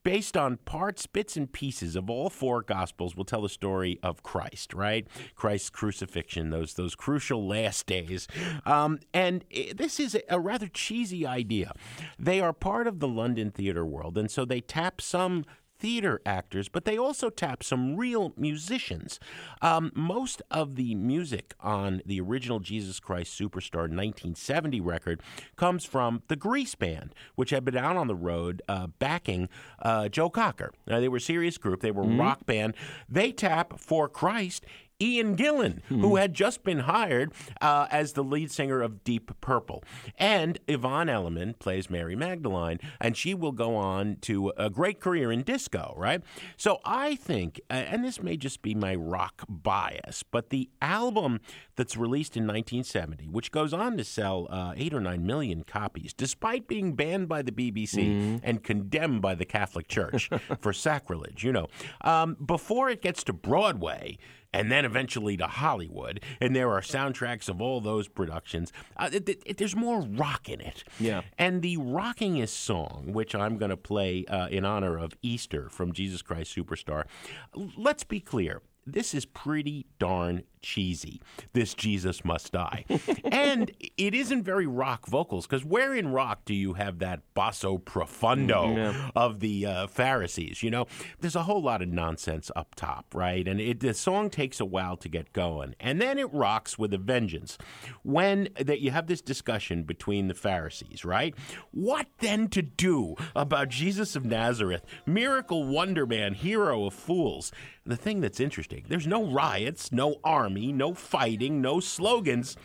based on parts, bits, and pieces of all four gospels will tell the story of Christ, right? Christ's crucifixion, those those crucial last days. Um, and i- this is a rather cheesy idea. They are part of the London theater world, and so they tap some theater actors, but they also tap some real musicians. Um, most of the music on the original Jesus Christ Superstar 1970 record comes from the Grease Band, which had been out on the road uh, backing uh, Joe Cocker. Now, they were a serious group, they were a rock band. They tap for Christ. Ian Gillan, who had just been hired uh, as the lead singer of Deep Purple. And Yvonne Elliman plays Mary Magdalene, and she will go on to a great career in disco, right? So I think, and this may just be my rock bias, but the album that's released in 1970, which goes on to sell uh, eight or nine million copies, despite being banned by the BBC and condemned by the Catholic Church for sacrilege, you know, um, before it gets to Broadway, and then eventually to Hollywood. And there are soundtracks of all those productions. Uh, it, it- there's more rock in it.
Yeah.
And the rockingest song, which I'm going to play uh, in honor of Easter from Jesus Christ Superstar, let's be clear. This is pretty darn cheesy. This Jesus must die. and it isn't very rock vocals because where in rock do you have that basso profundo of the uh, Pharisees? You know, there's a whole lot of nonsense up top, right? And it, the song takes a while to get going, and then it rocks with a vengeance. When that you have this discussion between the Pharisees, right? What then to do about Jesus of Nazareth, miracle wonder man, hero of fools? The thing that's interesting, there's no riots, no army, no fighting, no slogans.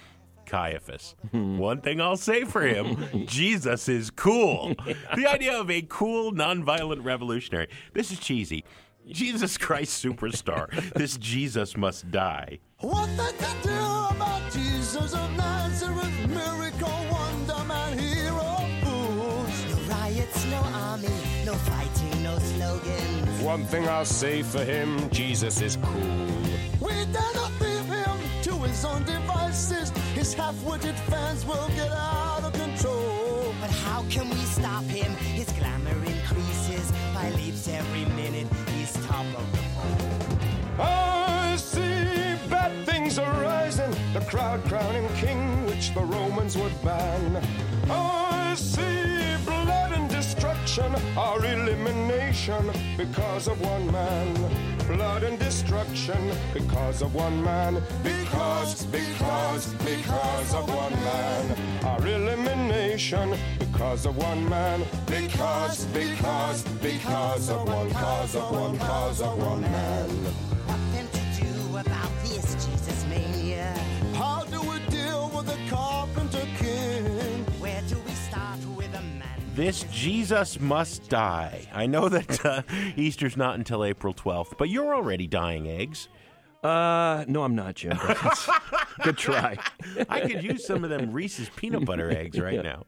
Caiaphas. Hmm. One thing I'll say for him Jesus is cool. The idea of a cool, nonviolent revolutionary. This is cheesy. Jesus Christ superstar. this Jesus must die.
What they can do about Jesus of Nazareth, miracle, wonder man, hero fools.
No riots, no army, no fighting, no slogans.
One thing I'll say for him, Jesus is cool.
We dare not leave him to his own devices. His half-witted fans will get out of control.
But how can we stop him? His glamour increases by leaps every minute. He's top of the pole.
I see bad things are rising, the crowd crowning king, which the Romans would ban. I see blood and destruction, our elimination because of one man. Blood and destruction because of one man. Because, because, because of one man. Our elimination because of one man. Because, because, because of one cause of one cause of one man.
This Jesus
must die. I know that uh, Easter's not until April 12th, but you're already dying eggs.
Uh, no, I'm not, Jim. but Good try.
I could use some of them Reese's peanut butter eggs right
Yeah.
now.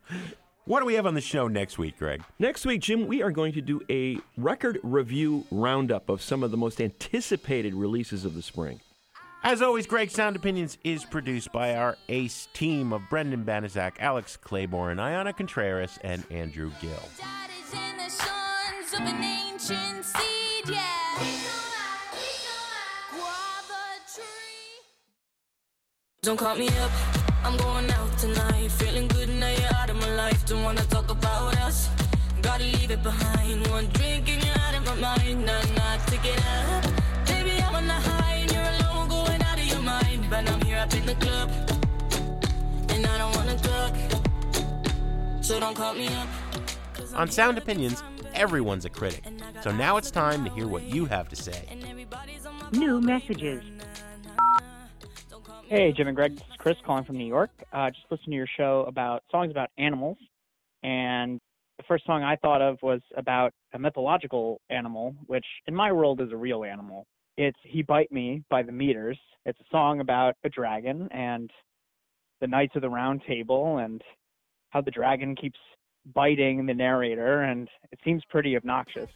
What do we have on the show next week, Greg?
Next week, Jim, we are going to do a record review roundup of some of the most anticipated releases of the spring.
As always, Greg Sound Opinions is produced by our ace team of Brendan Banaszak, Alex Claiborne, Ayana Contreras, and Andrew Gill.
in the sons of an ancient seed, yeah. Guava tree.
Don't call me up, I'm going out tonight. Feeling good now you're out of my life. Don't wanna talk about us. Gotta leave it behind. One drink and you're out of my mind. Nah, nah, take it up. But I'm here up in the club, and I don't wanna talk. So don't call me up.
On Sound Opinions, everyone's a critic. So now it's time to hear what you have to say.
New messages.
Hey, Jim and Greg. This is Chris calling from New York. Uh, just listened to your show about songs about animals, and the first song I thought of was about a mythological animal, which in my world is a real animal. It's "He Bite Me" by the Meters. It's a song about a dragon and the Knights of the Round Table and how the dragon keeps biting the narrator, and it seems pretty obnoxious,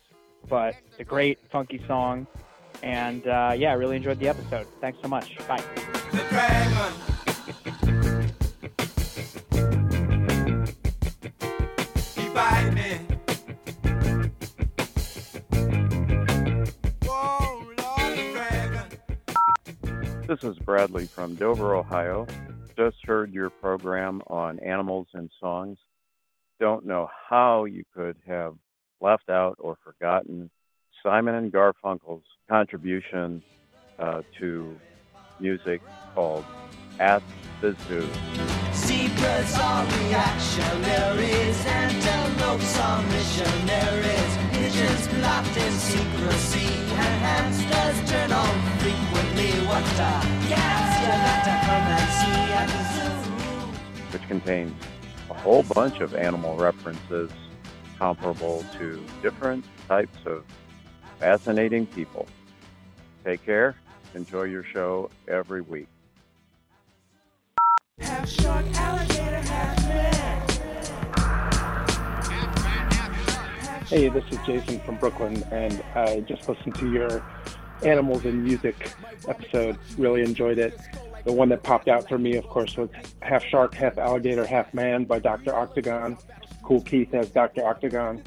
but it's a great funky song. And uh, yeah, I really enjoyed the episode. Thanks so much. Bye.
This is Bradley from Dover, Ohio. Just heard your program on animals and songs. Don't know how you could have left out or forgotten Simon and Garfunkel's contribution uh, to music called At the Zoo.
Zebras are reactionaries, antelopes are missionaries, pigeons locked in secrecy, and hamsters
which contains a whole bunch of animal references comparable to different types of fascinating people. Take care. Enjoy your show every week.
Half shark, alligator, half man.
Hey, this is Jason from Brooklyn, and I just listened to your animals and music episode. Really enjoyed it. The one that popped out for me, of course, was Half Shark, Half Alligator, Half Man by Dr. Octagon. Kool Keith as Dr. Octagon.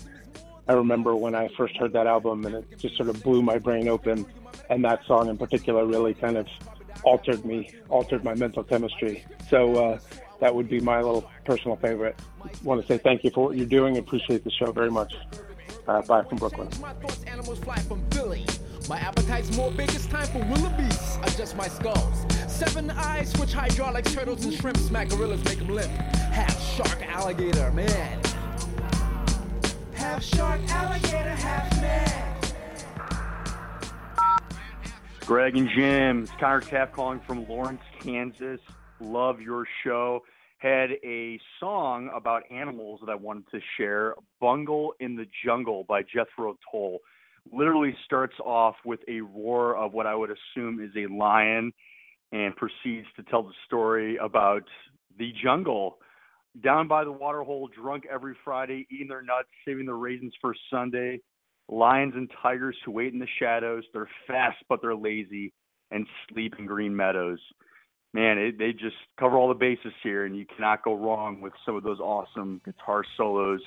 I remember when I first heard that album, and it just sort of blew my brain open. And that song in particular really kind of altered me, altered my mental chemistry. So uh, that would be my little personal favorite. want to say thank you for what you're doing. Appreciate the show very much. Uh, bye from Brooklyn.
My appetite's more big, it's time for wildebeest. Adjust my skulls. Seven eyes, switch hydraulics, turtles and shrimp, smack gorillas, make them limp. Half shark, alligator, man.
Half shark, alligator, half man.
Greg and Jim, it's Connor Taft calling from Lawrence, Kansas. Love your show. Had a song about animals that I wanted to share. Bungle in the Jungle by Jethro Tull. Literally starts off with a roar of what I would assume is a lion and proceeds to tell the story about the jungle down by the water hole, drunk every Friday, eating their nuts, saving their raisins for Sunday. Lions and tigers who wait in the shadows. They're fast, but they're lazy and sleep in green meadows. Man, it, they just cover all the bases here, and you cannot go wrong with some of those awesome guitar solos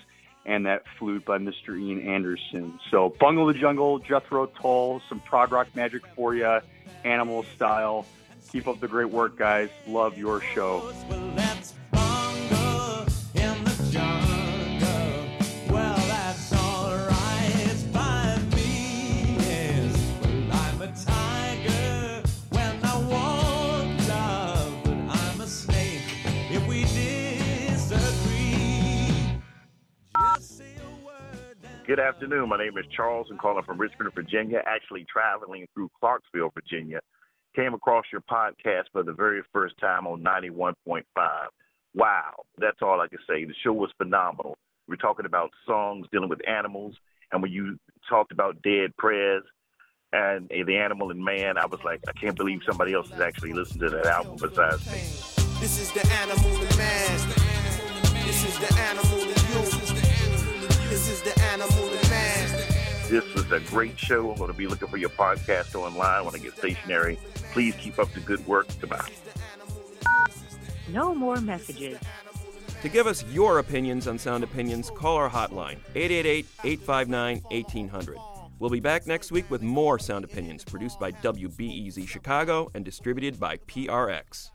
and that flute by Mr. Ian Anderson. So, Bungle the Jungle, Jethro Tull, some prog rock magic for you, animal style. Keep up the great work, guys. Love your show.
Good afternoon. My name is Charles. I'm calling from Richmond, Virginia. Actually, traveling through Clarksville, Virginia. Came across your podcast for the very first time on 91.5. Wow, that's all I can say. The show was phenomenal. We're talking about songs dealing with animals, and when you talked about dead prez and uh, the animal and man, I was like, I can't believe somebody else has actually listened to that album besides me.
This is the animal and man. This is the animal and. This is the animal and man.
This was a great show. I'm going to be looking for your podcast online when I get stationary. Please keep up the good work. Goodbye.
No more messages.
To give us your opinions on Sound Opinions, call our hotline, 888 859 1800. We'll be back next week with more Sound Opinions produced by WBEZ Chicago and distributed by PRX.